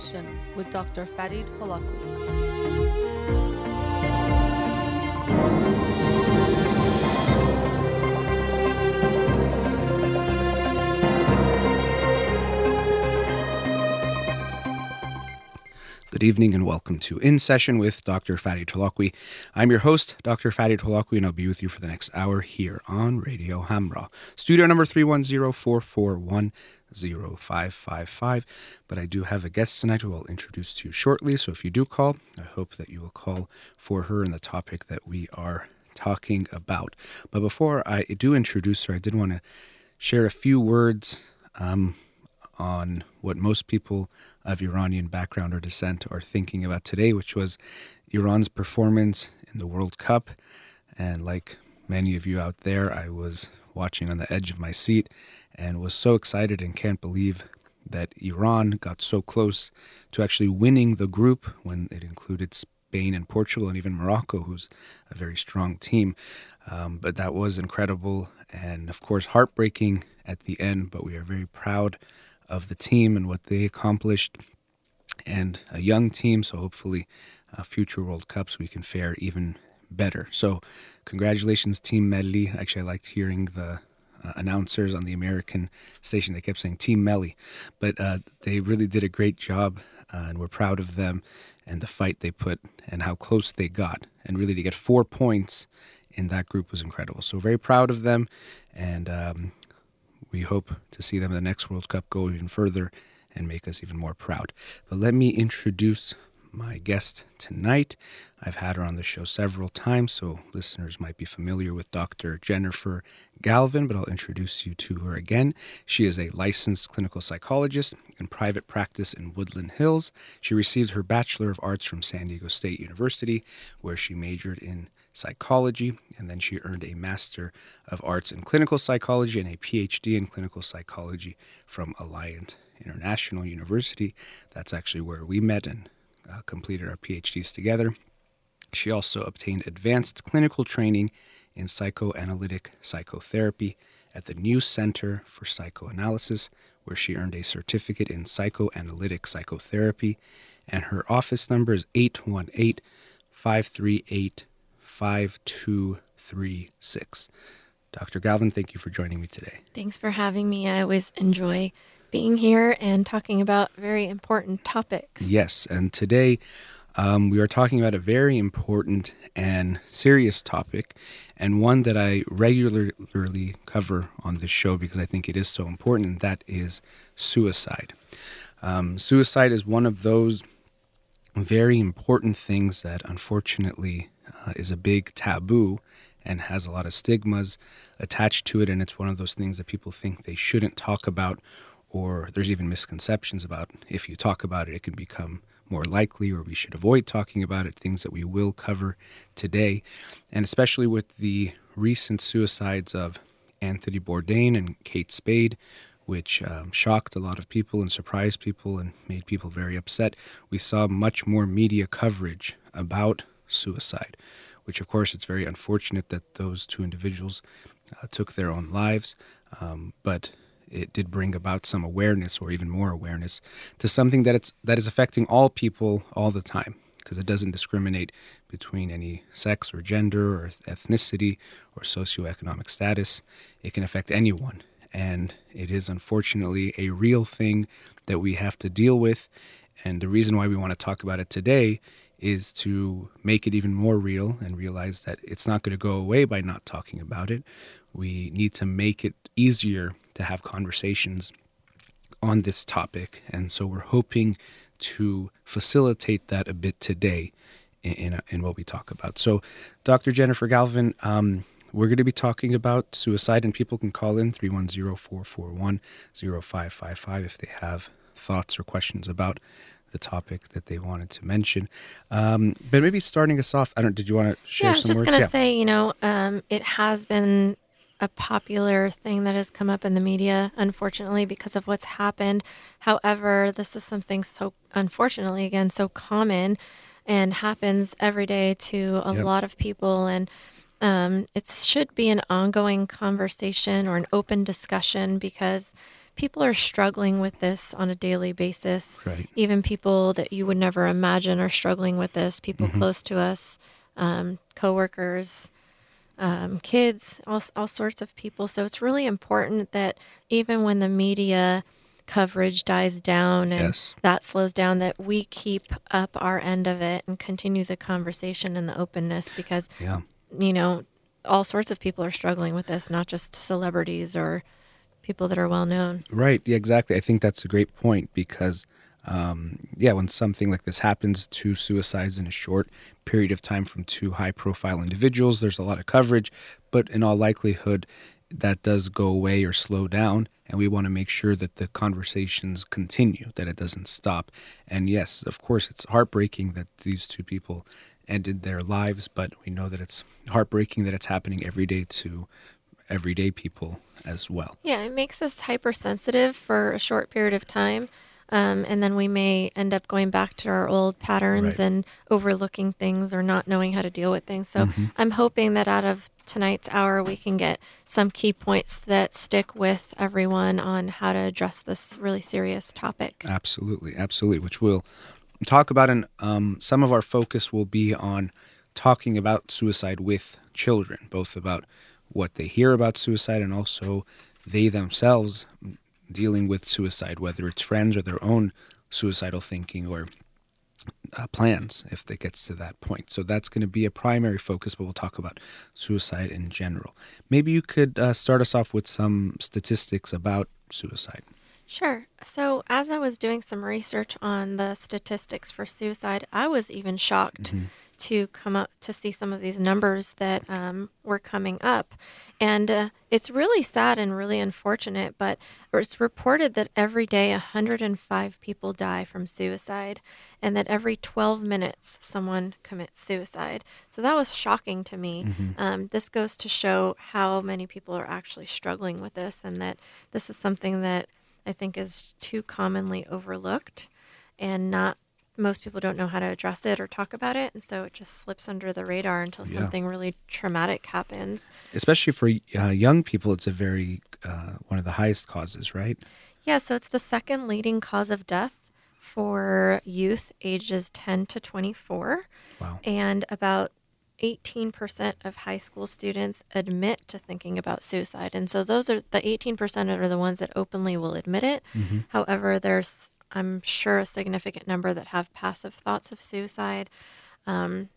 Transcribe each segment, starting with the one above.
Session with Dr. Farid Holakwi. Good evening and welcome to In Session with Dr. Farid Holakwi. I'm your host, Dr. Farid Holakwi, and I'll be with you for the next hour here on Radio Hamra. Studio number 310-441-0555. But I do have a guest tonight who I'll introduce to you shortly. So if you do call, I hope that you will call for her and the topic that we are talking about. But before I do introduce her, I did want to share a few words um, on what most people of Iranian background or descent are thinking about today, which was Iran's performance in the World Cup. And like many of you out there, I was watching on the edge of my seat and was so excited and can't believe that Iran got so close to actually winning the group when it included Spain and Portugal and even Morocco, who's a very strong team. Um, but that was incredible and, of course, heartbreaking at the end. But we are very proud of the team and what they accomplished, and a young team. So hopefully, uh, future World Cups we can fare even better. So, congratulations, Team Melli. Actually, I liked hearing the uh, announcers on the American station. They kept saying Team Melli, but uh, they really did a great job, uh, and we're proud of them and the fight they put and how close they got. And really, to get four points in that group was incredible. So, very proud of them, and um, we hope to see them in the next World Cup go even further and make us even more proud. But let me introduce my guest tonight. I've had her on the show several times, so listeners might be familiar with Dr. Jennifer Galvin, but I'll introduce you to her again. She is a licensed clinical psychologist in private practice in Woodland Hills. She received her Bachelor of Arts from San Diego State University, where she majored in psychology, and then she earned a Master of Arts in Clinical Psychology and a PhD in Clinical Psychology from Alliant International University. That's actually where we met and uh, completed our PhDs together. She also obtained advanced clinical training in psychoanalytic psychotherapy at the New Center for Psychoanalysis, where she earned a certificate in psychoanalytic psychotherapy. And her office number is 818 538 5236. Dr. Galvin, thank you for joining me today. Thanks for having me. I always enjoy being here and talking about very important topics. Yes, and today um, we are talking about a very important and serious topic, and one that I regularly cover on this show because I think it is so important, and that is suicide. Um, suicide is one of those very important things that unfortunately uh, is a big taboo and has a lot of stigmas attached to it. And it's one of those things that people think they shouldn't talk about, or there's even misconceptions about if you talk about it, it can become more likely, or we should avoid talking about it, things that we will cover today. And especially with the recent suicides of Anthony Bourdain and Kate Spade, which um, shocked a lot of people and surprised people and made people very upset. We saw much more media coverage about suicide, which, of course, it's very unfortunate that those two individuals uh, took their own lives. Um, but it did bring about some awareness, or even more awareness, to something that it's that is affecting all people all the time, because it doesn't discriminate between any sex or gender or ethnicity or socioeconomic status. It can affect anyone, and it is unfortunately a real thing that we have to deal with. And the reason why we want to talk about it today is to make it even more real and realize that it's not going to go away by not talking about it. We need to make it easier to have conversations on this topic. And so we're hoping to facilitate that a bit today in, in, in what we talk about. So, Dr. Jennifer Galvin, um, we're going to be talking about suicide, and people can call in 310 441 0555 if they have thoughts or questions about the topic that they wanted to mention. Um, but maybe starting us off, I don't. Did you want to share yeah, I was just going to Yeah. say, you know, um, it has been a popular thing that has come up in the media, unfortunately, because of what's happened. However, this is something so, unfortunately, again, so common and happens every day to a Yep. lot of people. And um, it should be an ongoing conversation or an open discussion because people are struggling with this on a daily basis. Right. Even people that you would never imagine are struggling with this. People Mm-hmm. close to us, um, coworkers, um, kids, all, all sorts of people. So it's really important that even when the media coverage dies down and Yes. that slows down, that we keep up our end of it and continue the conversation and the openness because, Yeah. you know, all sorts of people are struggling with this, not just celebrities or people that are well known. Right. Yeah, exactly. I think that's a great point because, um, yeah, when something like this happens, two suicides in a short period of time from two high profile individuals, there's a lot of coverage, but in all likelihood, that does go away or slow down. And we want to make sure that the conversations continue, that it doesn't stop. And yes, of course, it's heartbreaking that these two people ended their lives, but we know that it's heartbreaking that it's happening every day to everyday people as well. Yeah, it makes us hypersensitive for a short period of time. Um, and then we may end up going back to our old patterns Right. and overlooking things or not knowing how to deal with things. So Mm-hmm. I'm hoping that out of tonight's hour, we can get some key points that stick with everyone on how to address this really serious topic. Absolutely, absolutely. Which we'll talk about, and um, some of our focus will be on talking about suicide with children, both about what they hear about suicide and also they themselves dealing with suicide, whether it's friends or their own suicidal thinking or uh, plans if it gets to that point. So that's going to be a primary focus, but we'll talk about suicide in general. Maybe you could uh, start us off with some statistics about suicide. Sure. So, as I was doing some research on the statistics for suicide, I was even shocked to come up to see some of these numbers that um, were coming up. And uh, it's really sad and really unfortunate, but it's reported that every day 105 people die from suicide, and that every 12 minutes someone commits suicide. So, that was shocking to me. Um, this goes to show how many people are actually struggling with this, and that this is something that I think is too commonly overlooked and not most people don't know how to address it or talk about it and so it just slips under the radar until Yeah. something really traumatic happens. especially for uh, young people it's a very uh, one of the highest causes right Yeah, so it's the second leading cause of death for youth ages 10 to 24 wow and about 18% of high school students admit to thinking about suicide. And so those are the 18% are the ones that openly will admit it. However, there's, I'm sure, a significant number that have passive thoughts of suicide um,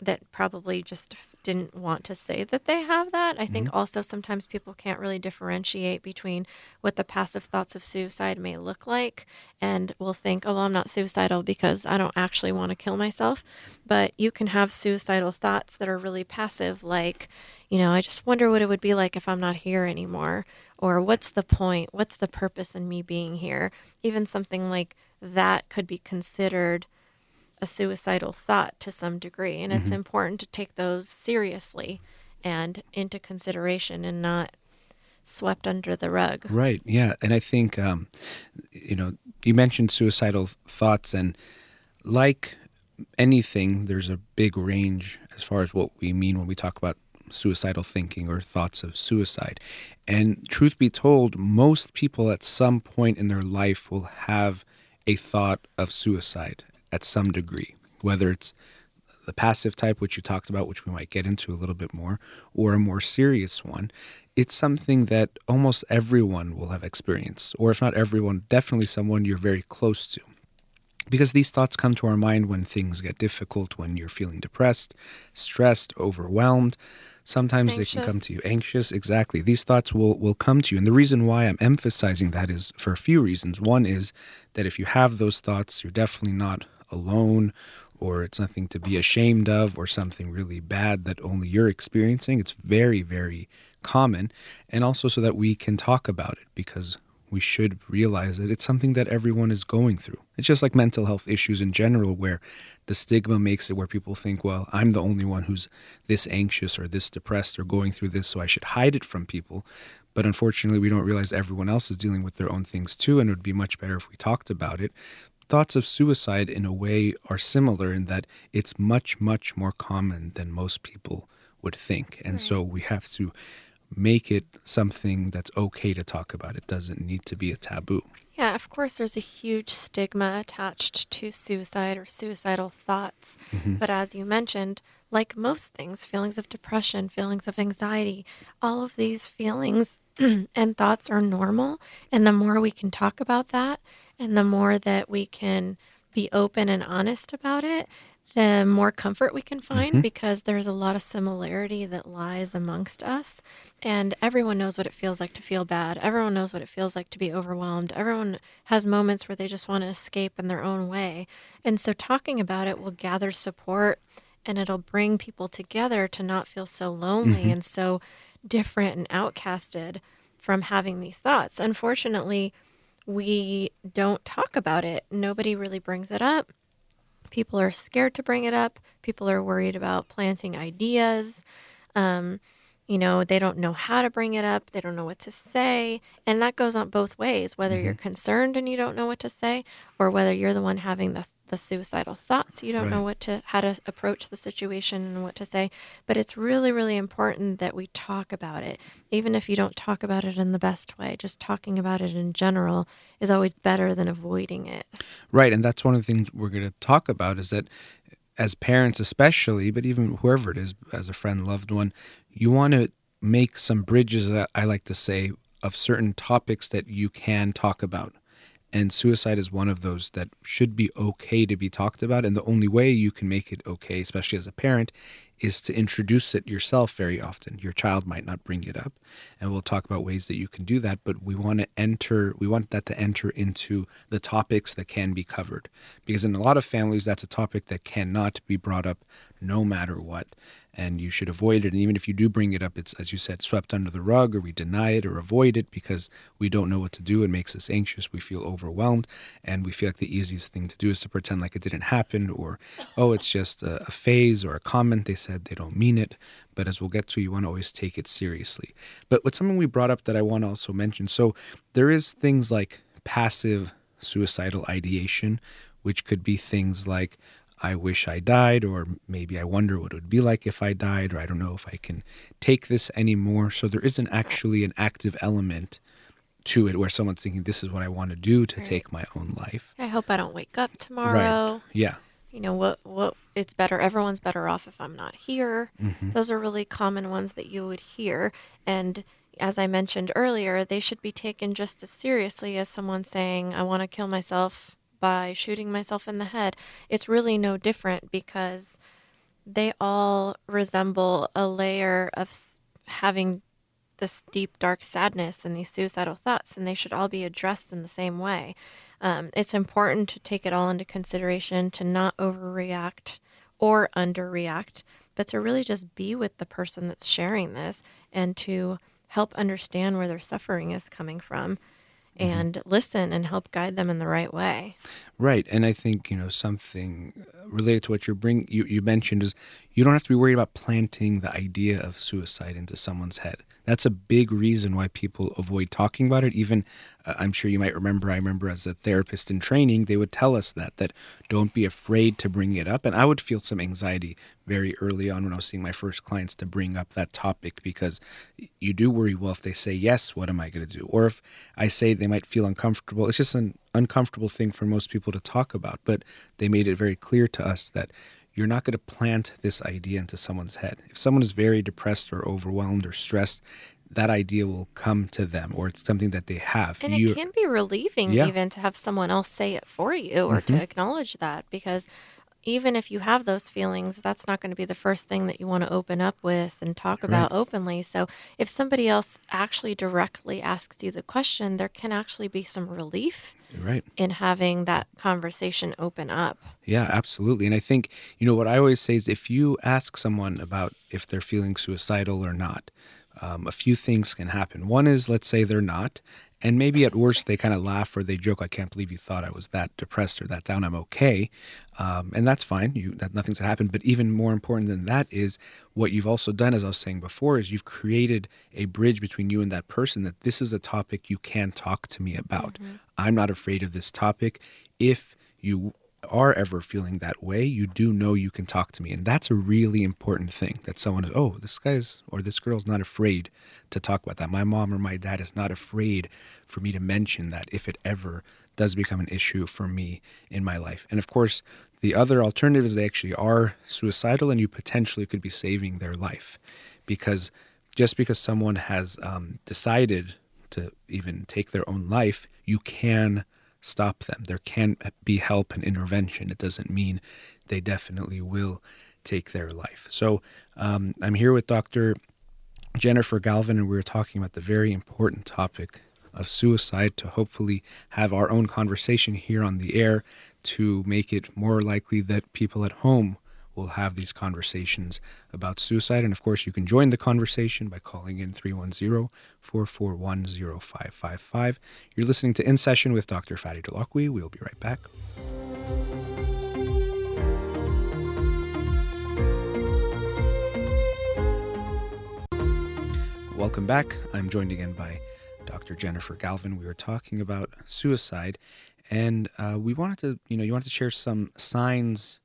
that probably just didn't want to say that they have that. I think also sometimes people can't really differentiate between what the passive thoughts of suicide may look like and will think, oh, well, I'm not suicidal because I don't actually want to kill myself. But you can have suicidal thoughts that are really passive, like, you know, I just wonder what it would be like if I'm not here anymore. Or what's the point? What's the purpose in me being here? Even something like that could be considered a suicidal thought to some degree. And it's important to take those seriously and into consideration and not swept under the rug. right yeah and i think um, you know you mentioned suicidal thoughts and like anything there's a big range as far as what we mean when we talk about suicidal thinking or thoughts of suicide and truth be told most people at some point in their life will have a thought of suicide at some degree whether it's the passive type, which you talked about, which we might get into a little bit more, or a more serious one, it's something that almost everyone will have experienced, or if not everyone, definitely someone you're very close to. Because these thoughts come to our mind when things get difficult, when you're feeling depressed, stressed, overwhelmed. Sometimes they can come to you anxious. Exactly. These thoughts will, will come to you. And the reason why I'm emphasizing that is for a few reasons. One is that if you have those thoughts, you're definitely not alone or it's nothing to be ashamed of or something really bad that only you're experiencing. It's very, very common. And also so that we can talk about it because we should realize that it's something that everyone is going through. It's just like mental health issues in general, where the stigma makes it where people think, well, I'm the only one who's this anxious or this depressed or going through this, so I should hide it from people. But unfortunately, we don't realize everyone else is dealing with their own things too, and it would be much better if we talked about it. Thoughts of suicide, in a way, are similar in that it's much, much more common than most people would think. And so we have to make it something that's okay to talk about. It doesn't need to be a taboo. Yeah, of course, there's a huge stigma attached to suicide or suicidal thoughts. Mm-hmm. But as you mentioned, like most things, feelings of depression, feelings of anxiety, all of these feelings and thoughts are normal. And the more we can talk about that and the more that we can be open and honest about it, the more comfort we can find mm-hmm. because there's a lot of similarity that lies amongst us. And everyone knows what it feels like to feel bad. Everyone knows what it feels like to be overwhelmed. Everyone has moments where they just want to escape in their own way. And so talking about it will gather support and it'll bring people together to not feel so lonely mm-hmm. and so different and outcasted from having these thoughts. Unfortunately, we don't talk about it. Nobody really brings it up. People are scared to bring it up. People are worried about planting ideas. Um, you know, they don't know how to bring it up. They don't know what to say. And that goes on both ways, whether you're concerned and you don't know what to say, or whether you're the one having the, the suicidal thoughts. You don't know what to, how to approach the situation and what to say. But it's really, really important that we talk about it. Even if you don't talk about it in the best way, just talking about it in general is always better than avoiding it. Right, and that's one of the things we're going to talk about is that as parents especially, but even whoever it is as a friend, loved one, you want to make some bridges that I like to say of certain topics that you can talk about. And suicide is one of those that should be okay to be talked about. And the only way you can make it okay, especially as a parent, is to introduce it yourself very often. Your child might not bring it up. And we'll talk about ways that you can do that. But we want to enter, we want that to enter into the topics that can be covered. Because in a lot of families, that's a topic that cannot be brought up no matter what. And you should avoid it. And even if you do bring it up, it's, as you said, swept under the rug, or we deny it or avoid it because we don't know what to do. It makes us anxious. We feel overwhelmed. And we feel like the easiest thing to do is to pretend like it didn't happen, or, oh, it's just a, a phase or a comment they said, they don't mean it. But as we'll get to, you want to always take it seriously. But what's something we brought up that I want to also mention so there is things like passive suicidal ideation, which could be things like, I wish I died, or maybe I wonder what it would be like if I died, or I don't know if I can take this anymore. So there isn't actually an active element to it where someone's thinking, this is what I want to do to Right. take my own life. I hope I don't wake up tomorrow. Right. Yeah. you know what what it's better everyone's better off if i'm not here Mm-hmm. those are really common ones that you would hear and as i mentioned earlier they should be taken just as seriously as someone saying i want to kill myself by shooting myself in the head it's really no different because they all resemble a layer of having this deep dark sadness and these suicidal thoughts and they should all be addressed in the same way. Um, it's important to take it all into consideration to not overreact or underreact but to really just be with the person that's sharing this and to help understand where their suffering is coming from and listen and help guide them in the right way Right, and I think you know something uh, related to what you're bring you you mentioned is you don't have to be worried about planting the idea of suicide into someone's head. That's a big reason why people avoid talking about it. Even uh, I'm sure you might remember. I remember as a therapist in training, they would tell us that that don't be afraid to bring it up, and I would feel some anxiety very early on when I was seeing my first clients to bring up that topic because you do worry. Well, if they say yes, what am I going to do? Or if I say they might feel uncomfortable, it's just an uncomfortable thing for most people to talk about, but they made it very clear to us that you're not going to plant this idea into someone's head. If someone is very depressed or overwhelmed or stressed, that idea will come to them or it's something that they have. And You- it can be relieving Yeah. even to have someone else say it for you or to mm-hmm. acknowledge that because even if you have those feelings, that's not going to be the first thing that you want to open up with and talk about openly. So if somebody else actually directly asks you the question, there can actually be some relief right. in having that conversation open up. Yeah, absolutely. And I think, you know, what I always say is if you ask someone about if they're feeling suicidal or not, um, a few things can happen. One is, let's say they're not, and maybe at worst they kind of laugh or they joke, "I can't believe you thought I was that depressed or that down. I'm okay," um, and that's fine. You that nothing's happened. But even more important than that is what you've also done, as I was saying before, is you've created a bridge between you and that person. That this is a topic you can talk to me about. I'm not afraid of this topic. If you are ever feeling that way, you do know you can talk to me. And that's a really important thing that someone is, oh, this guy's or this girl's not afraid to talk about that. My mom or my dad is not afraid for me to mention that if it ever does become an issue for me in my life. And of course, the other alternative is they actually are suicidal and you potentially could be saving their life because just because someone has um, decided to even take their own life, you can stop them. There can be help and intervention. It doesn't mean they definitely will take their life. So um, I'm here with Dr. Jennifer Galvin, and we we're talking about the very important topic of suicide to hopefully have our own conversation here on the air to make it more likely that people at home will have these conversations about suicide. And of course, you can join the conversation by calling in 310 441 0555. You're listening to In Session with Dr. Fadi Holakwi. We'll be right back. Welcome back. I'm joined again by Dr. Jennifer Galvin. We were talking about suicide, and uh, we wanted to, you know, you wanted to share some signs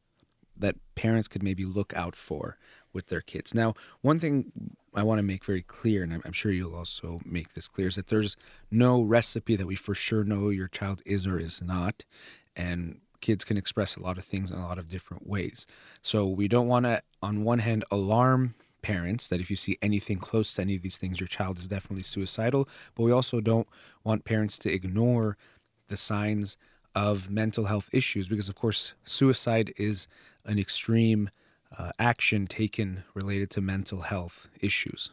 that parents could maybe look out for with their kids. Now, one thing I want to make very clear, and I'm sure you'll also make this clear, is that there's no recipe that we for sure know your child is or is not. And kids can express a lot of things in a lot of different ways. So we don't want to, on one hand, alarm parents that if you see anything close to any of these things, your child is definitely suicidal. But we also don't want parents to ignore the signs of mental health issues because, of course, suicide is an extreme uh, action taken related to mental health issues,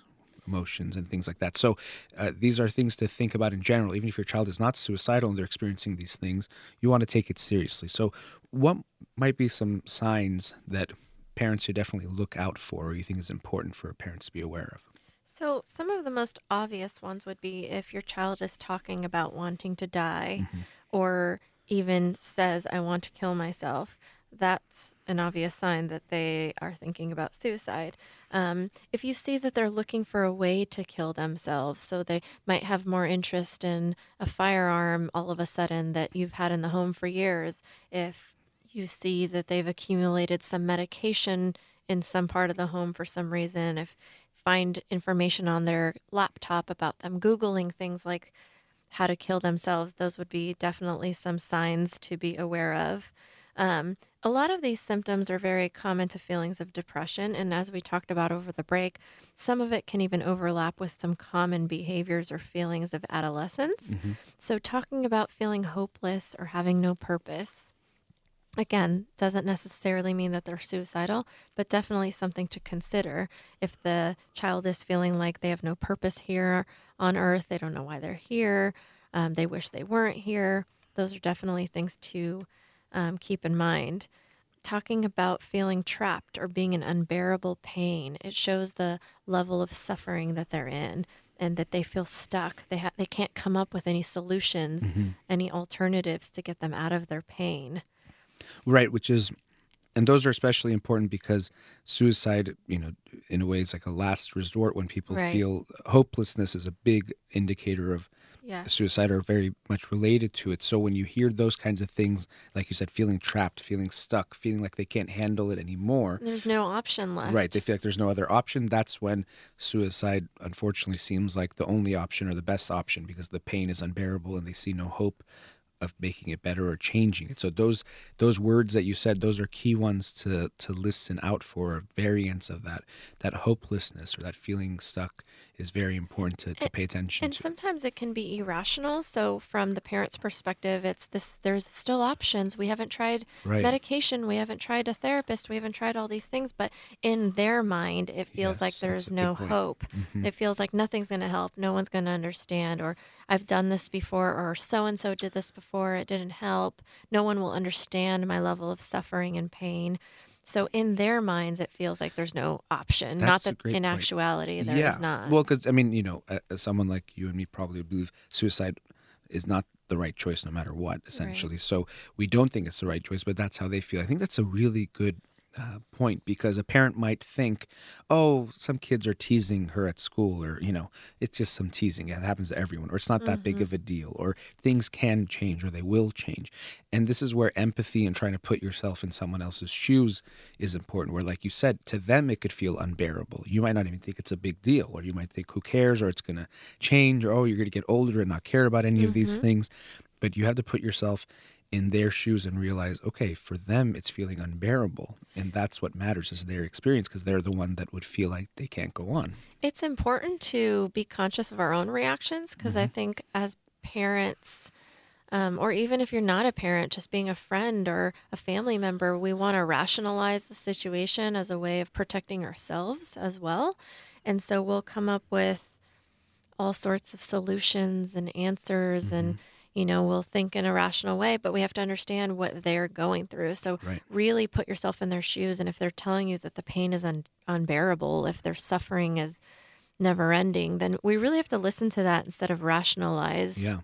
emotions, and things like that. So, uh, these are things to think about in general. Even if your child is not suicidal and they're experiencing these things, you want to take it seriously. So, what might be some signs that parents should definitely look out for or you think is important for parents to be aware of? So, some of the most obvious ones would be if your child is talking about wanting to die mm-hmm. or even says, I want to kill myself that's an obvious sign that they are thinking about suicide. Um, if you see that they're looking for a way to kill themselves, so they might have more interest in a firearm all of a sudden that you've had in the home for years, if you see that they've accumulated some medication in some part of the home for some reason, if find information on their laptop about them googling things like how to kill themselves, those would be definitely some signs to be aware of. Um, a lot of these symptoms are very common to feelings of depression. And as we talked about over the break, some of it can even overlap with some common behaviors or feelings of adolescence. Mm-hmm. So, talking about feeling hopeless or having no purpose, again, doesn't necessarily mean that they're suicidal, but definitely something to consider. If the child is feeling like they have no purpose here on earth, they don't know why they're here, um, they wish they weren't here, those are definitely things to um, keep in mind. Talking about feeling trapped or being in unbearable pain, it shows the level of suffering that they're in and that they feel stuck. They ha- they can't come up with any solutions, mm-hmm. any alternatives to get them out of their pain. Right, which is and those are especially important because suicide, you know, in a way is like a last resort when people right. feel hopelessness is a big indicator of yes. suicide are very much related to it. So when you hear those kinds of things, like you said, feeling trapped, feeling stuck, feeling like they can't handle it anymore, there's no option left. Right. They feel like there's no other option. That's when suicide, unfortunately, seems like the only option or the best option because the pain is unbearable and they see no hope of making it better or changing it. So those those words that you said, those are key ones to to listen out for variants of that that hopelessness or that feeling stuck is very important to, to and, pay attention to and to. sometimes it can be irrational. So from the parent's perspective, it's this there's still options. We haven't tried right. medication, we haven't tried a therapist, we haven't tried all these things, but in their mind it feels yes, like there's no hope. Mm-hmm. It feels like nothing's going to help, no one's going to understand or I've done this before or so and so did this before, it didn't help. No one will understand my level of suffering and pain. So in their minds, it feels like there's no option. That's not that in point. actuality there yeah. is not. Well, because I mean, you know, someone like you and me probably believe suicide is not the right choice no matter what, essentially. Right. So we don't think it's the right choice, but that's how they feel. I think that's a really good uh, point because a parent might think, oh, some kids are teasing her at school, or, you know, it's just some teasing. It happens to everyone, or it's not that big of a deal, or things can change, or they will change. And this is where empathy and trying to put yourself in someone else's shoes is important, where, like you said, to them it could feel unbearable. You might not even think it's a big deal, or you might think, who cares, or it's going to change, or oh, you're going to get older and not care about any of these things. But you have to put yourself in their shoes and realize okay for them it's feeling unbearable. And that's what matters is their experience because they're the one that would feel like they can't go on. It's important to be conscious of our own reactions because I think as parents, um, or even if you're not a parent, just being a friend or a family member, we want to rationalize the situation as a way of protecting ourselves as well. And so we'll come up with all sorts of solutions and answers and you know we'll think in a rational way but we have to understand what they're going through so Right. really put yourself in their shoes and if they're telling you that the pain is un- unbearable if their suffering is never ending then we really have to listen to that instead of rationalize Yeah.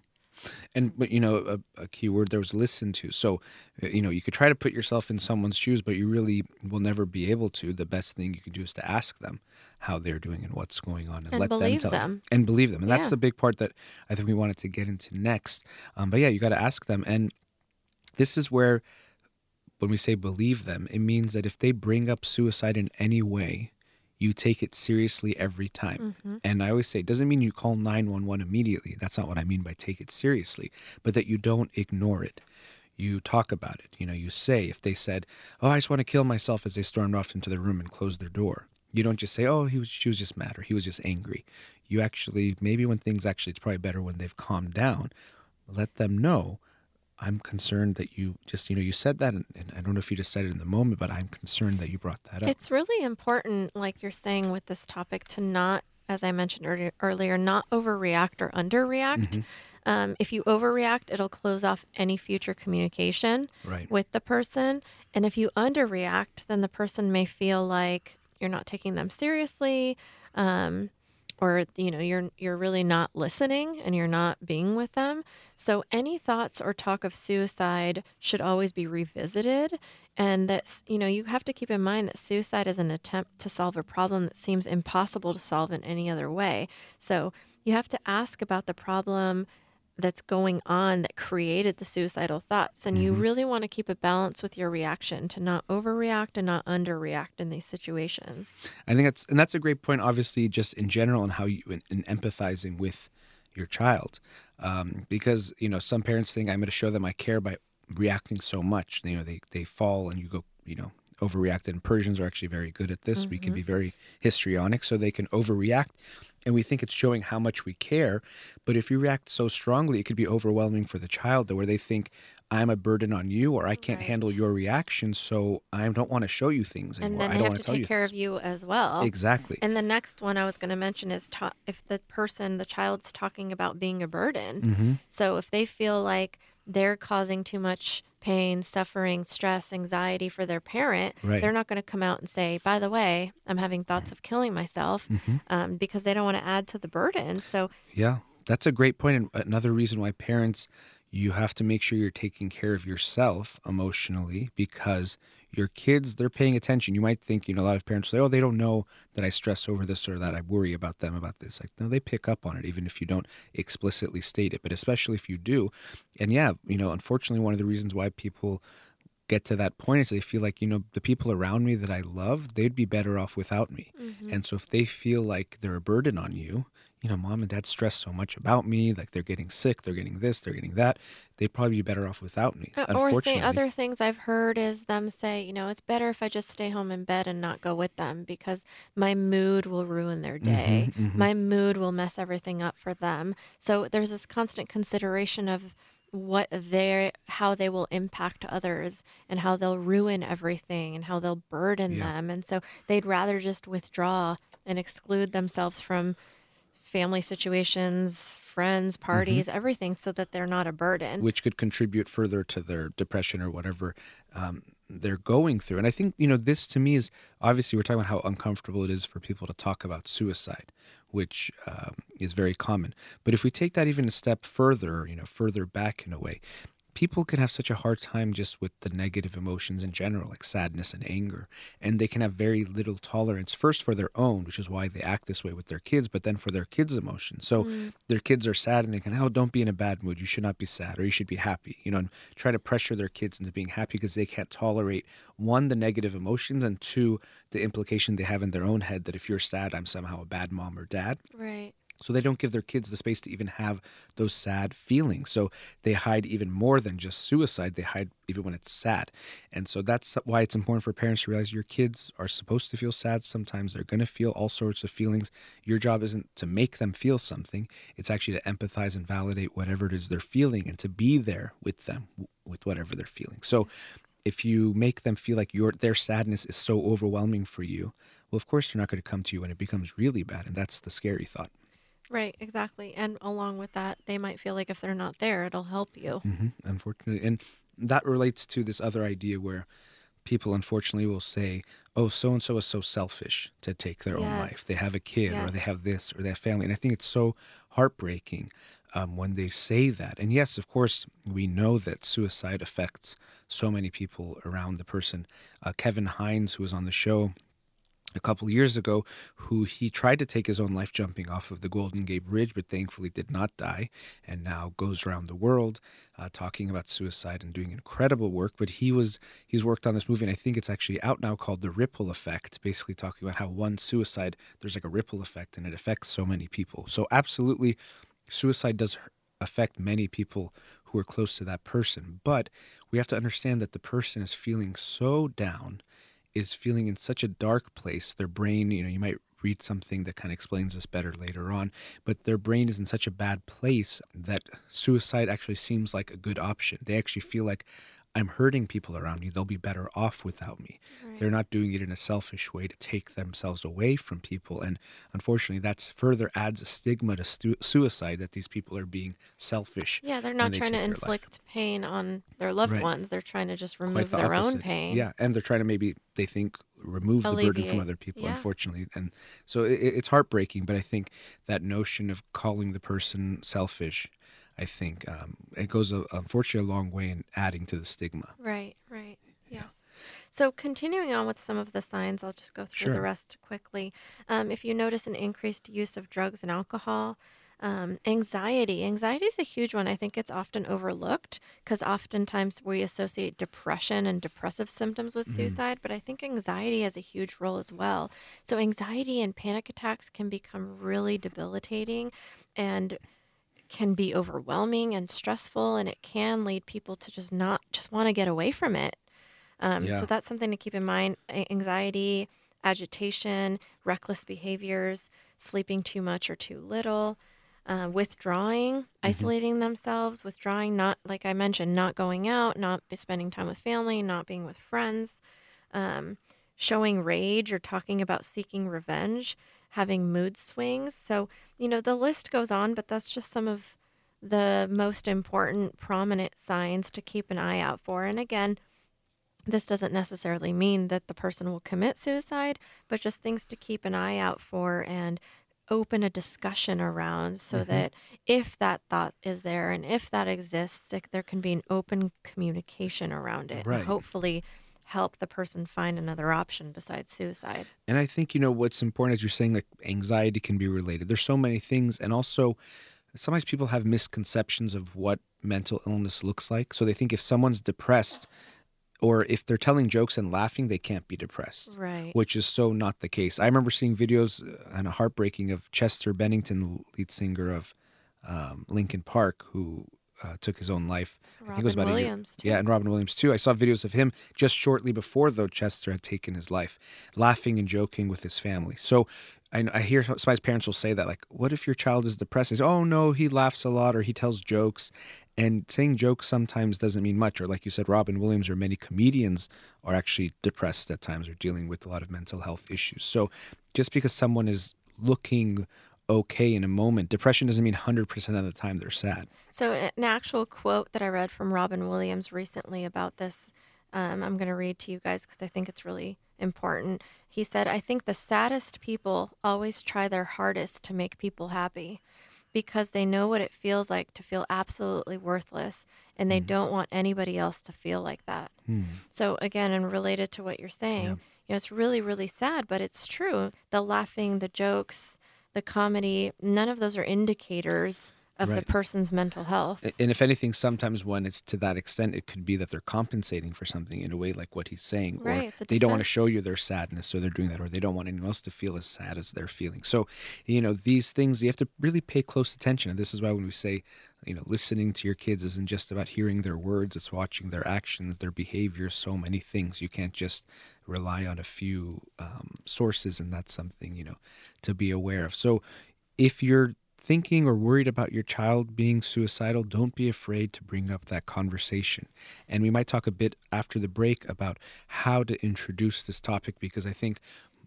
And but you know a, a key word there was listen to. So uh, you know you could try to put yourself in someone's shoes, but you really will never be able to. The best thing you can do is to ask them how they're doing and what's going on, and, And let believe them tell them. and believe them. And that's the big part that I think we wanted to get into next. Um, but yeah, you got to ask them, and this is where when we say believe them, it means that if they bring up suicide in any way, you take it seriously every time. And I always say, it doesn't mean you call 911 immediately. That's not what I mean by take it seriously, but that you don't ignore it. You talk about it. You know, you say, if they said, Oh, I just want to kill myself as they stormed off into the room and closed their door, you don't just say, Oh, he was, she was just mad or he was just angry. You actually, maybe when things actually, it's probably better when they've calmed down, let them know I'm concerned that you just, you know, you said that, and, and I don't know if you just said it in the moment, but I'm concerned that you brought that up. It's really important, like you're saying with this topic, to not, as I mentioned earlier, earlier not overreact or underreact. Mm-hmm. Um, if you overreact, it'll close off any future communication Right. with the person. And if you underreact, then the person may feel like you're not taking them seriously. Um, or you know you're you're really not listening and you're not being with them so any thoughts or talk of suicide should always be revisited and that's you know you have to keep in mind that suicide is an attempt to solve a problem that seems impossible to solve in any other way so you have to ask about the problem that's going on that created the suicidal thoughts and you really want to keep a balance with your reaction to not overreact and not underreact in these situations I think that's and that's a great point. Obviously, just in general, and how you in, in empathizing with your child, um, because you know some parents think I'm going to show them I care by reacting so much. You know, they they fall and you go, you know, overreact. And Persians are actually very good at this. We can be very histrionic, so they can overreact, and we think it's showing how much we care. But if you react so strongly, it could be overwhelming for the child, where they think. I'm a burden on you, or I can't handle your reaction, so I don't want to show you things anymore. and then I they have want to take care things. of you as well Exactly. And the next one I was going to mention is ta- if the person, the child's talking about being a burden. Mm-hmm. So if they feel like they're causing too much pain, suffering, stress, anxiety for their parent, Right. they're not going to come out and say, by the way, I'm having thoughts of killing myself Mm-hmm. um, because they don't want to add to the burden. So Yeah, that's a great point. And another reason why parents, you have to make sure you're taking care of yourself emotionally because your kids, they're paying attention. You might think, you know, a lot of parents say, oh, they don't know that I stress over this or that I worry about them about this. Like, no, they pick up on it, even if you don't explicitly state it, but especially if you do. And yeah, you know, unfortunately, one of the reasons why people get to that point is they feel like you know the people around me that I love they'd be better off without me mm-hmm. and so if they feel like they're a burden on you you know mom and dad stress so much about me like they're getting sick they're getting this they're getting that they'd probably be better off without me Uh, or th- other things I've heard is them say, you know, it's better if I just stay home in bed and not go with them because my mood will ruin their day. My mood will mess everything up for them. So there's this constant consideration of what they how they will impact others and how they'll ruin everything and how they'll burden Yeah. them and so they'd rather just withdraw and exclude themselves from family situations friends parties everything so that they're not a burden which could contribute further to their depression or whatever um, they're going through. And I think, you know, this to me is obviously we're talking about how uncomfortable it is for people to talk about suicide, which um, is very common. But if we take that even a step further, you know, further back in a way, people can have such a hard time just with the negative emotions in general, like sadness and anger. And they can have very little tolerance, first for their own, which is why they act this way with their kids, but then for their kids' emotions. So mm. their kids are sad and they can, oh, don't be in a bad mood. You should not be sad or you should be happy, you know, and try to pressure their kids into being happy because they can't tolerate one, the negative emotions, and two, the implication they have in their own head that if you're sad, I'm somehow a bad mom or dad. Right. So they don't give their kids the space to even have those sad feelings. So they hide even more than just suicide. They hide even when it's sad. And so that's why it's important for parents to realize your kids are supposed to feel sad sometimes. They're going to feel all sorts of feelings. Your job isn't to make them feel something, it's actually to empathize and validate whatever it is they're feeling and to be there with them with whatever they're feeling. So if you make them feel like your their sadness is so overwhelming for you, well, of course they're not going to come to you when it becomes really bad, and that's the scary thought. Right, exactly. And along with that, they might feel like if they're not there, it'll help you. Mm-hmm, unfortunately. And that relates to this other idea where people unfortunately will say, oh, so and so is so selfish to take their yes. own life. They have a kid yes. or they have this or they have family. And I think it's so heartbreaking um, when they say that. And yes, of course, we know that suicide affects so many people around the person. Uh, Kevin Hines, who was on the show, a couple years ago who he tried to take his own life jumping off of the Golden Gate Bridge, but thankfully did not die, and now goes around the world uh, talking about suicide and doing incredible work. But he was he's worked on this movie, and I think it's actually out now called The Ripple Effect, basically talking about how one suicide there's like a ripple effect, and it affects so many people. So absolutely, suicide does affect many people who are close to that person, but we have to understand that the person is feeling so down is feeling in such a dark place, their brain, you know, you might read something that kind of explains this better later on, but their brain is in such a bad place that suicide actually seems like a good option. They actually feel like I'm hurting people around me. They'll be better off without me. Right. They're not doing it in a selfish way to take themselves away from people. And unfortunately, that's further adds a stigma to stu- suicide that these people are being selfish. Yeah, they're not trying to inflict pain on their loved right. ones. They're trying to just remove the their opposite. own pain. Yeah, and they're trying to maybe, they think, remove Alleviate. the burden from other people, yeah. unfortunately. And so it, it's heartbreaking, but I think that notion of calling the person selfish I think um, it goes a, unfortunately a long way in adding to the stigma. Right, right. Yes. So, continuing on with some of the signs, I'll just go through sure. the rest quickly. Um, if you notice an increased use of drugs and alcohol, um, anxiety. Anxiety is a huge one. I think it's often overlooked because oftentimes we associate depression and depressive symptoms with mm-hmm. suicide, but I think anxiety has a huge role as well. So, anxiety and panic attacks can become really debilitating. And can be overwhelming and stressful and it can lead people to just not just want to get away from it um, yeah. so that's something to keep in mind anxiety agitation reckless behaviors sleeping too much or too little uh, withdrawing mm-hmm. isolating themselves withdrawing not like i mentioned not going out not spending time with family not being with friends um, showing rage or talking about seeking revenge having mood swings. So, you know, the list goes on, but that's just some of the most important prominent signs to keep an eye out for. And again, this doesn't necessarily mean that the person will commit suicide, but just things to keep an eye out for and open a discussion around so mm-hmm. that if that thought is there and if that exists, there can be an open communication around it. Right. And hopefully, help the person find another option besides suicide. And I think, you know, what's important as you're saying, like anxiety can be related. There's so many things. And also, sometimes people have misconceptions of what mental illness looks like. So they think if someone's depressed, or if they're telling jokes and laughing, they can't be depressed. Right. Which is so not the case. I remember seeing videos uh, and a heartbreaking of Chester Bennington, the lead singer of um, Linkin Park, who uh, took his own life. Robin I think it was about Williams, a year. Too. Yeah, and Robin Williams too. I saw videos of him just shortly before though Chester had taken his life, laughing and joking with his family. So I, I hear sometimes parents will say that like, "What if your child is depressed?" Say, "Oh no, he laughs a lot or he tells jokes." And saying jokes sometimes doesn't mean much. Or like you said, Robin Williams or many comedians are actually depressed at times or dealing with a lot of mental health issues. So just because someone is looking okay in a moment. Depression doesn't mean 100% of the time they're sad. So, an actual quote that I read from Robin Williams recently about this, um, I'm going to read to you guys because I think it's really important. He said, I think the saddest people always try their hardest to make people happy. because they know what it feels like to feel absolutely worthless and they don't want anybody else to feel like that. So again, and related to what you're saying, Yeah. you know, it's really, really sad, but it's true. The laughing, the jokes, the comedy, none of those are indicators of the person's mental health. And if anything, sometimes when it's to that extent, it could be that they're compensating for something in a way like what he's saying. Right, Or they don't want to show you their sadness, so they're doing that. Or they don't want anyone else to feel as sad as they're feeling. So, you know, these things, you have to really pay close attention. And this is why when we say, you know, listening to your kids isn't just about hearing their words, it's watching their actions, their behavior, so many things. You can't just rely on a few um, sources, and that's something, you know, to be aware of. So, if you're thinking or worried about your child being suicidal, don't be afraid to bring up that conversation. And we might talk a bit after the break about how to introduce this topic because I think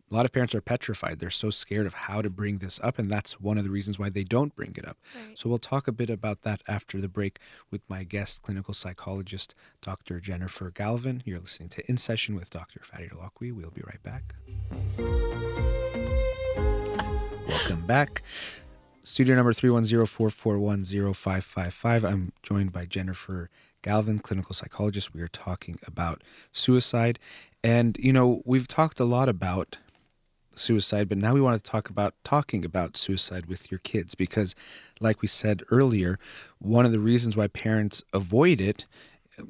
a lot of parents are petrified. They're so scared of how to bring this up, and that's one of the reasons why they don't bring it up. Right. So we'll talk a bit about that after the break with my guest, clinical psychologist, Dr. Jennifer Galvin. You're listening to In Session with Dr. Farid Holakwi. We'll be right back. Welcome back. Studio number 310-441-0555. I'm joined by Jennifer Galvin, clinical psychologist. We are talking about suicide. And, you know, we've talked a lot about suicide, but now we want to talk about talking about suicide with your kids because, like we said earlier, one of the reasons why parents avoid it,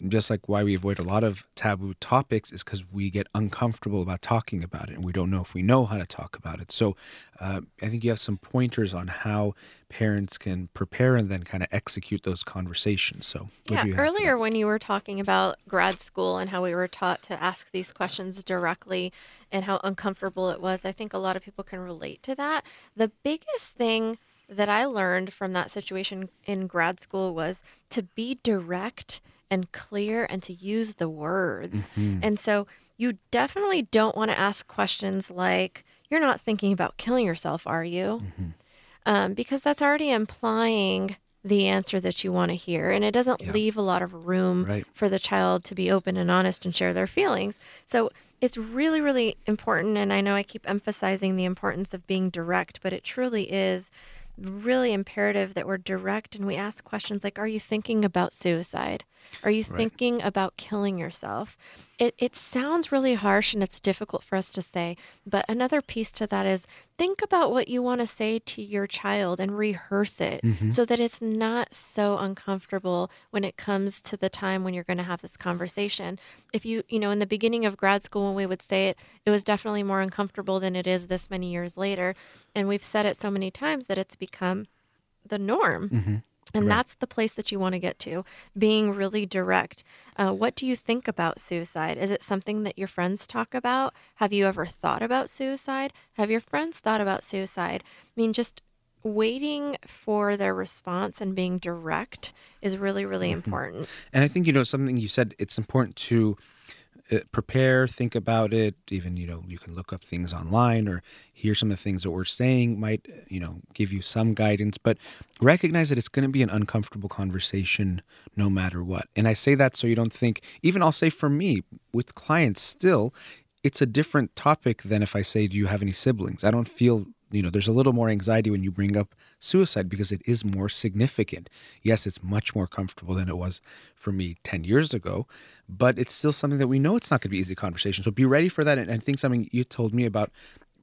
just like why we avoid a lot of taboo topics, is because we get uncomfortable about talking about it and we don't know if we know how to talk about it. So, uh, I think you have some pointers on how parents can prepare and then kind of execute those conversations. So, Yeah, do you have for that? earlier when you were talking about grad school and how we were taught to ask these questions directly and how uncomfortable it was, I think a lot of people can relate to that. The biggest thing that I learned from that situation in grad school was to be direct and clear and to use the words. And so you definitely don't want to ask questions like, You're not thinking about killing yourself, are you? um, because that's already implying the answer that you want to hear. And it doesn't Yeah. leave a lot of room Right. for the child to be open and honest and share their feelings. So it's really, really important. And I know I keep emphasizing the importance of being direct, but it truly is really imperative that we're direct and we ask questions like Are you thinking about suicide? Are you Right. thinking about killing yourself? It, it sounds really harsh and it's difficult for us to say, but another piece to that is think about what you want to say to your child and rehearse it mm-hmm. so that it's not so uncomfortable when it comes to the time when you're going to have this conversation. If you, you know, in the beginning of grad school when we would say it, it was definitely more uncomfortable than it is this many years later. And we've said it so many times that it's become the norm. Mm-hmm. And Right. that's the place that you want to get to, being really direct. Uh, what do you think about suicide? Is it something that your friends talk about? Have you ever thought about suicide? Have your friends thought about suicide? I mean, just waiting for their response and being direct is really, really important. And I think you know something you said. It's important to prepare, think about it. Even you know you can look up things online or hear some of the things that we're saying might uh, you know give you some guidance. But recognize that it's going to be an uncomfortable conversation no matter what. And I say that so you don't think. Even I'll say for me with clients still. It's a different topic than if I say, Do you have any siblings? I don't feel you know there's a little more anxiety when you bring up suicide because it is more significant. Yes it's much more comfortable than it was for me 10 years ago but it's still something that we know it's not going to be easy conversation. So be ready for that and i think something you told me about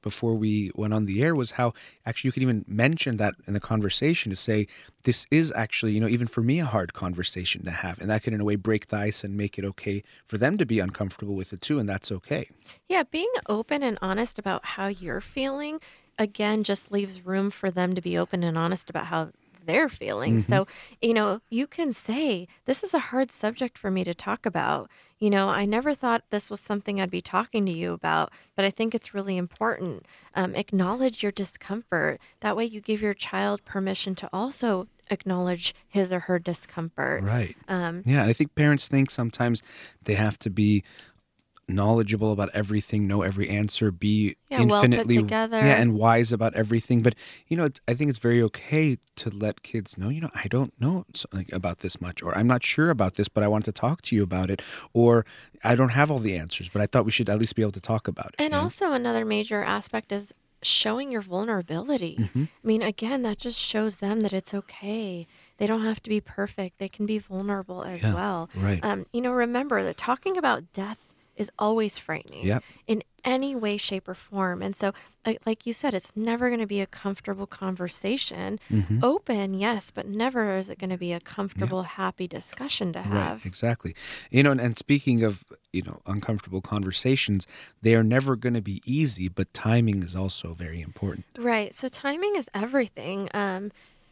before we went on the air was how actually you could even mention that in the conversation to say this is actually you know even for me a hard conversation to have and that could in a way break the ice and make it okay for them to be uncomfortable with it too and that's okay. Yeah, being open and honest about how you're feeling, again, just leaves room for them to be open and honest about how they're feeling. So, you know, you can say, This is a hard subject for me to talk about. You know, I never thought this was something I'd be talking to you about, but I think it's really important. Um, acknowledge your discomfort. That way, you give your child permission to also acknowledge his or her discomfort. Right. Um, yeah, and I think parents think sometimes they have to be knowledgeable about everything, know every answer, be Yeah, well put infinitely together. yeah, and wise about everything. But you know, it's, I think it's very okay to let kids know. You know, I don't know about this much, or I'm not sure about this, but I want to talk to you about it, or I don't have all the answers, but I thought we should at least be able to talk about it. And you know? also, another major aspect is showing your vulnerability. Mm-hmm. I mean, again, that just shows them that it's okay. They don't have to be perfect. They can be vulnerable as Yeah, well. right. Um, you know, remember that talking about death is always frightening Yep. in any way, shape, or form. And so, like, like you said, it's never going to be a comfortable conversation. Mm-hmm. Open, yes, but never is it going to be a comfortable, happy discussion to have. Right, exactly. You know, and, and speaking of, you know, uncomfortable conversations, they are never going to be easy, but timing is also very important. Right. So timing is everything. Um,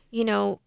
you know,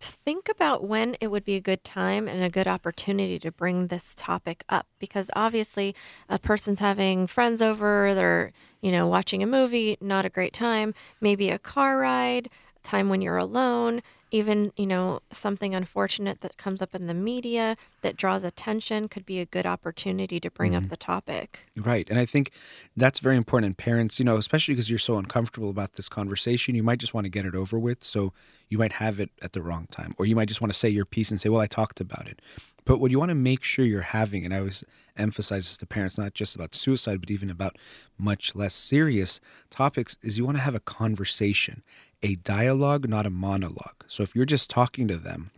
think about when it would be a good time and a good opportunity to bring this topic up because obviously a person's having friends over, they're, you know, watching a movie, not a great time, maybe a car ride, time when you're alone, even, you know, something unfortunate that comes up in the media that draws attention could be a good opportunity to bring up mm-hmm. the topic. Right. And I think that's very important. And parents, you know, especially because you're so uncomfortable about this conversation, you might just want to get it over with. So you might have it at the wrong time, or you might just want to say your piece and say, well, I talked about it. But what you want to make sure you're having, and I always emphasize this to parents, not just about suicide, but even about much less serious topics, is you want to have a conversation, a dialogue, not a monologue. So if you're just talking to them,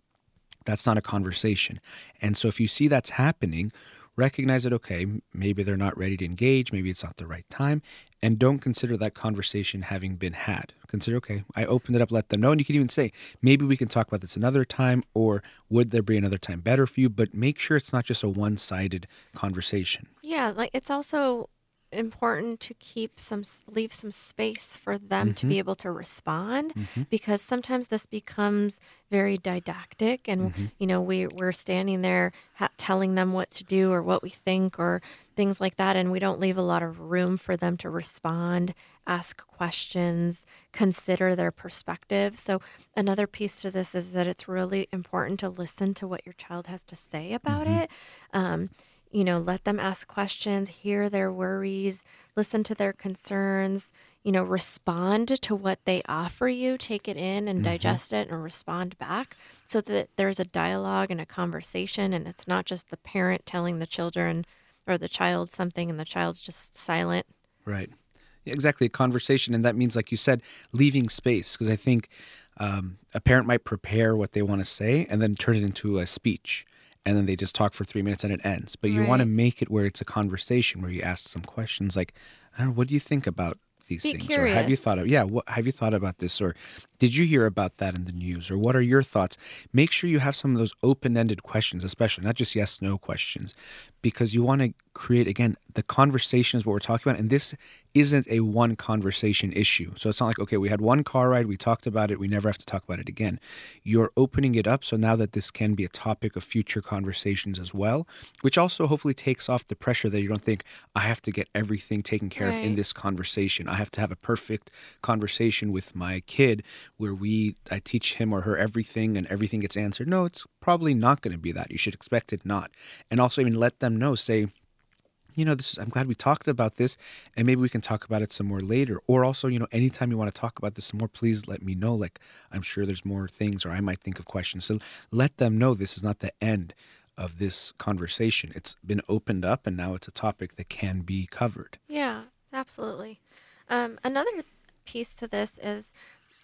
that's not a conversation. And so if you see that's happening, recognize that, okay, maybe they're not ready to engage, maybe it's not the right time, and don't consider that conversation having been had. Consider, okay, I opened it up, let them know. And you can even say, maybe we can talk about this another time, or would there be another time better for you? But make sure it's not just a one sided conversation. Yeah, like it's also important to keep some leave some space for them to be mm-hmm. able to respond mm-hmm. because sometimes this becomes very didactic and mm-hmm. you know we we're standing there ha- telling them what to do or what we think or things like that and we don't leave a lot of room for them to respond ask questions consider their perspective. So another piece to this is that it's really important to listen to what your child has to say about it um, you know, let them ask questions, hear their worries, listen to their concerns, you know, respond to what they offer you, take it in and digest it and respond back so that there's a dialogue and a conversation and it's not just the parent telling the children or the child something and the child's just silent. Right. Exactly. A conversation. And that means, like you said, leaving space. Because I think um, a parent might prepare what they want to say and then turn it into a speech. And then they just talk for three minutes and it ends. But you want to make it where it's a conversation where you ask some questions like, I don't know, what do you think about these Be things? Or have you thought of, yeah, what, have you thought about this? Or did you hear about that in the news? Or what are your thoughts? Make sure you have some of those open ended questions, especially not just yes, no questions, because you want to create, again, the conversation is what we're talking about. And this isn't a one conversation issue. So it's not like, okay, we had one car ride, we talked about it, we never have to talk about it again. You're opening it up so now that this can be a topic of future conversations as well, which also hopefully takes off the pressure that you don't think, I have to get everything taken care of in this conversation. I have to have a perfect conversation with my kid where we I teach him or her everything and everything gets answered. No, it's probably not going to be that. You should expect it not. And also even let them know, say, you know, this is, I'm glad we talked about this, and maybe we can talk about it some more later. Or also, you know, anytime you want to talk about this some more, please let me know. Like, I'm sure there's more things, or I might think of questions. So let them know this is not the end of this conversation. It's been opened up, and now it's a topic that can be covered. Yeah, absolutely. Um, another piece to this is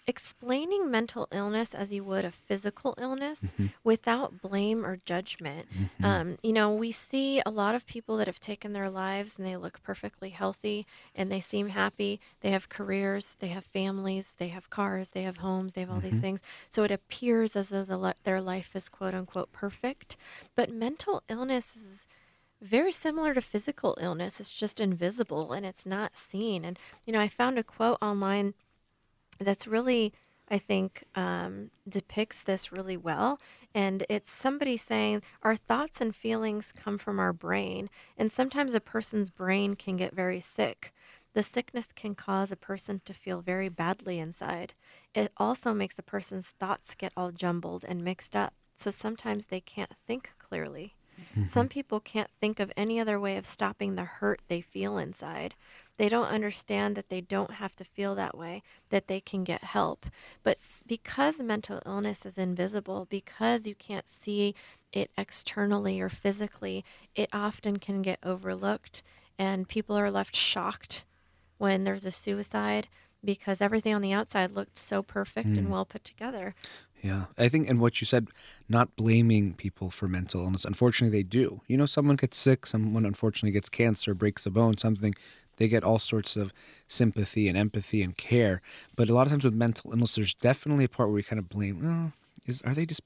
explaining mental illness as you would a physical illness mm-hmm. without blame or judgment. Mm-hmm. Um, you know, we see a lot of people that have taken their lives and they look perfectly healthy and they seem happy. They have careers, they have families, they have cars, they have homes, they have all these mm-hmm. things. So it appears as though the, their life is quote unquote perfect. But mental illness is very similar to physical illness. It's just invisible and it's not seen. And, you know, I found a quote online that's really, I think, um, depicts this really well. And it's somebody saying, Our thoughts and feelings come from our brain. And sometimes a person's brain can get very sick. The sickness can cause a person to feel very badly inside. It also makes a person's thoughts get all jumbled and mixed up. So sometimes they can't think clearly. Some people can't think of any other way of stopping the hurt they feel inside. They don't understand that they don't have to feel that way, that they can get help. But because mental illness is invisible, because you can't see it externally or physically, it often can get overlooked, and people are left shocked when there's a suicide because everything on the outside looked so perfect Mm. and well put together. Yeah, I think, and what you said, not blaming people for mental illness. Unfortunately, they do. You know, someone gets sick, someone unfortunately gets cancer, breaks a bone, something. They get all sorts of sympathy and empathy and care. But a lot of times with mental illness, there's definitely a part where we kind of blame. Oh, is are they just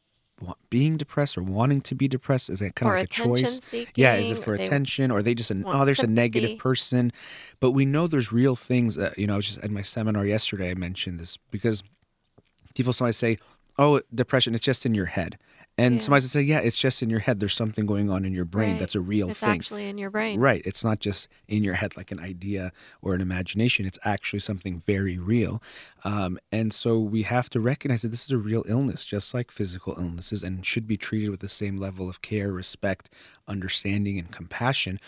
being depressed or wanting to be depressed? Is that kind Or of like a choice? attention Yeah, is it for attention or are they just an oh, there's a negative person? But we know there's real things. That, you know, I was just at my seminar yesterday. I mentioned this because people sometimes say, "Oh, depression, it's just in your head," and Yeah. they say, "Yeah, it's just in your head. There's something going on in your brain Right. that's a real thing. it's thing." actually in your brain. Right. It's not just in your head like an idea or an imagination. It's actually something very real. Um, and so we have to recognize that this is a real illness, just like physical illnesses, and should be treated with the same level of care, respect, understanding, and compassion.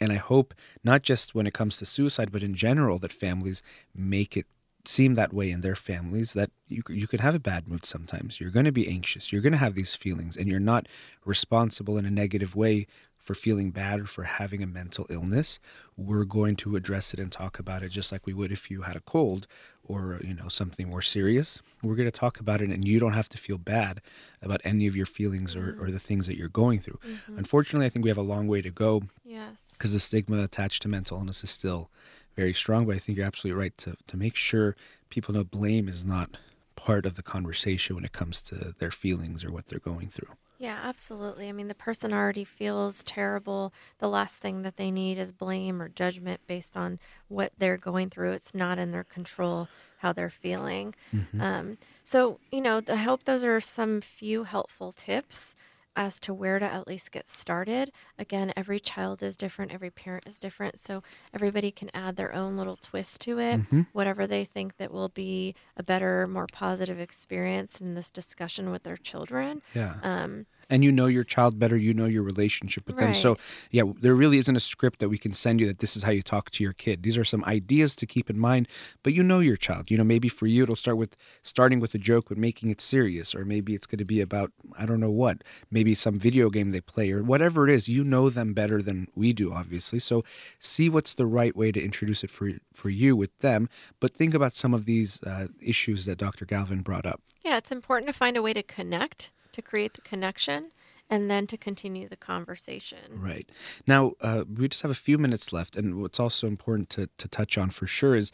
And I hope not just when it comes to suicide, but in general, that families make it seem that way in their families that you, you can have a bad mood sometimes. You're going to be anxious. You're going to have these feelings, and you're not responsible in a negative way for feeling bad or for having a mental illness. We're going to address it and talk about it just like we would if you had a cold or you know something more serious. We're going to talk about it, and you don't have to feel bad about any of your feelings or, mm-hmm. or the things that you're going through. Mm-hmm. Unfortunately, I think we have a long way to go Yes. because the stigma attached to mental illness is still very strong. But I think you're absolutely right to, to make sure people know blame is not part of the conversation when it comes to their feelings or what they're going through. Yeah, absolutely. I mean, the person already feels terrible. The last thing that they need is blame or judgment based on what they're going through. It's not in their control how they're feeling. Um, so, you know, I hope those are some few helpful tips as to where to at least get started. Again, every child is different, every parent is different, so everybody can add their own little twist to it, whatever they think that will be a better, more positive experience in this discussion with their children. Yeah. Um, and you know your child better you know your relationship with them. So yeah there really isn't a script that we can send you that this is how you talk to your kid. These are some ideas to keep in mind but you know your child. You know maybe for you it'll start with starting with a joke but making it serious or maybe it's going to be about i don't know what maybe some video game they play or whatever it is you know them better than we do obviously. So see what's the right way to introduce it for for you with them but think about some of these uh, issues that dr galvin brought up. Yeah, it's important to find a way to connect, to create the connection, and then to continue the conversation. Right. Now, uh, we just have a few minutes left. And what's also important to, to touch on for sure is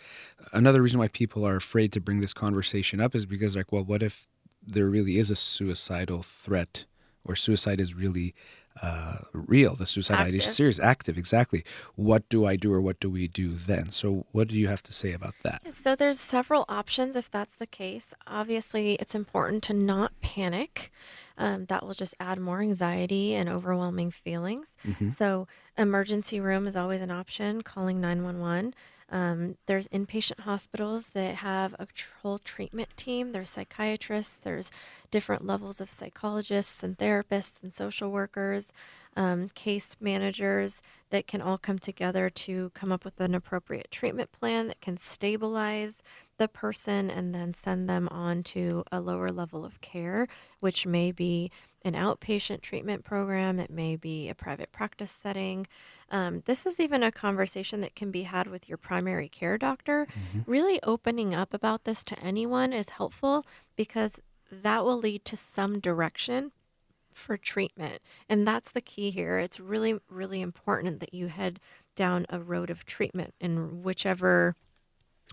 another reason why people are afraid to bring this conversation up is because, like, well, what if there really is a suicidal threat or suicide is really uh, real? The suicide ideation Active. serious, active, exactly. What do I do or what do we do then? So, what do you have to say about that? So there's several options if that's the case. Obviously, it's important to not panic. Um, that will just add more anxiety and overwhelming feelings. So emergency room is always an option. Calling 911. Um, there's inpatient hospitals that have a whole treatment team. There's psychiatrists. There's different levels of psychologists and therapists and social workers, um, case managers that can all come together to come up with an appropriate treatment plan that can stabilize the person and then send them on to a lower level of care, which may be an outpatient treatment program, it may be a private practice setting. Um, this is even a conversation that can be had with your primary care doctor. Really opening up about this to anyone is helpful because that will lead to some direction for treatment. And that's the key here. It's really, really important that you head down a road of treatment in whichever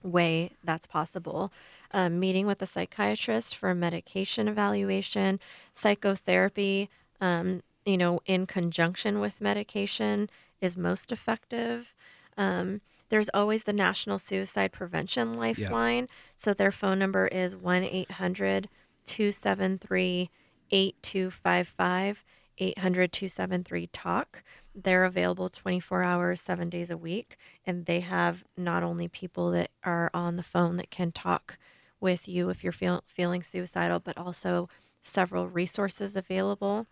way that's possible. Um, meeting with a psychiatrist for a medication evaluation, psychotherapy, um, you know, in conjunction with medication is most effective. Um, there's always the National Suicide Prevention Lifeline. So their phone number is 1 800 273 8255. 800 273 TALK. They're available 24 hours, seven days a week. And they have not only people that are on the phone that can talk with you if you're feel, feeling suicidal, but also several resources available.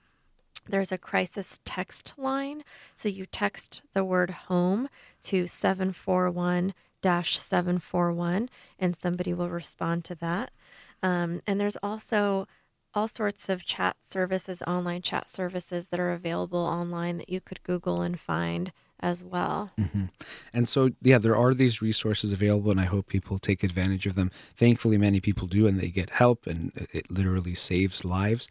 There's a crisis text line. So you text the word home to 741 741, and somebody will respond to that. Um, and there's also all sorts of chat services, online chat services that are available online that you could Google and find as well. Mm-hmm. And so, yeah, there are these resources available, and I hope people take advantage of them. Thankfully, many people do, and they get help, and it literally saves lives.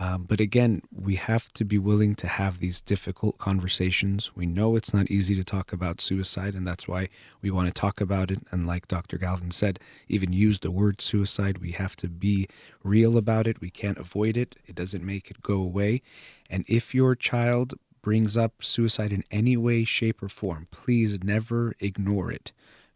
Um, but again, we have to be willing to have these difficult conversations. We know it's not easy to talk about suicide, and that's why we want to talk about it. And like Dr. Galvin said, even use the word suicide. We have to be real about it. We can't avoid it, it doesn't make it go away. And if your child brings up suicide in any way, shape, or form, please never ignore it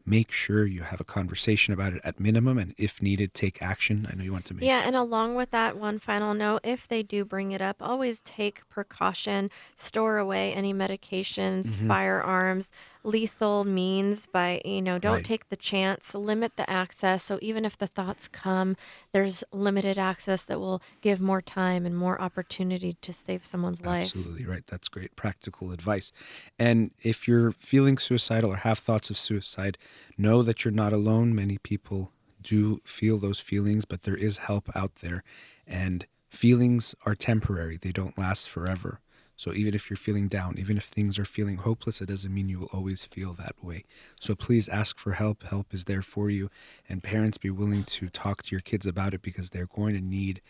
make sure you have a conversation about it at minimum and if needed take action. I know you want to make yeah and along with that one final note if they do bring it up always take precaution store away any medications mm-hmm. firearms lethal means by you know don't right. take the chance limit the access. So even if the thoughts come there's limited access that will give more time and more opportunity to save someone's life. Absolutely right. That's great practical advice. And if you're feeling suicidal or have thoughts of suicide know that you're not alone many people do feel those feelings but there is help out there and feelings are temporary they don't last forever so even if you're feeling down, even if things are feeling hopeless, it doesn't mean you will always feel that way. So please ask for help. Help is there for you. And parents, be willing to talk to your kids about it because they're going to need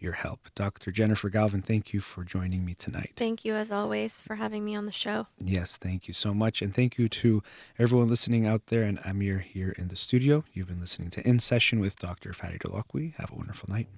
your help. Dr. Jennifer Galvin, thank you for joining me tonight. Thank you, as always, for having me on the show. Yes, thank you so much. And thank you to everyone listening out there and Amir here in the studio. You've been listening to In Session with Dr. Farid Holakwi. Have a wonderful night.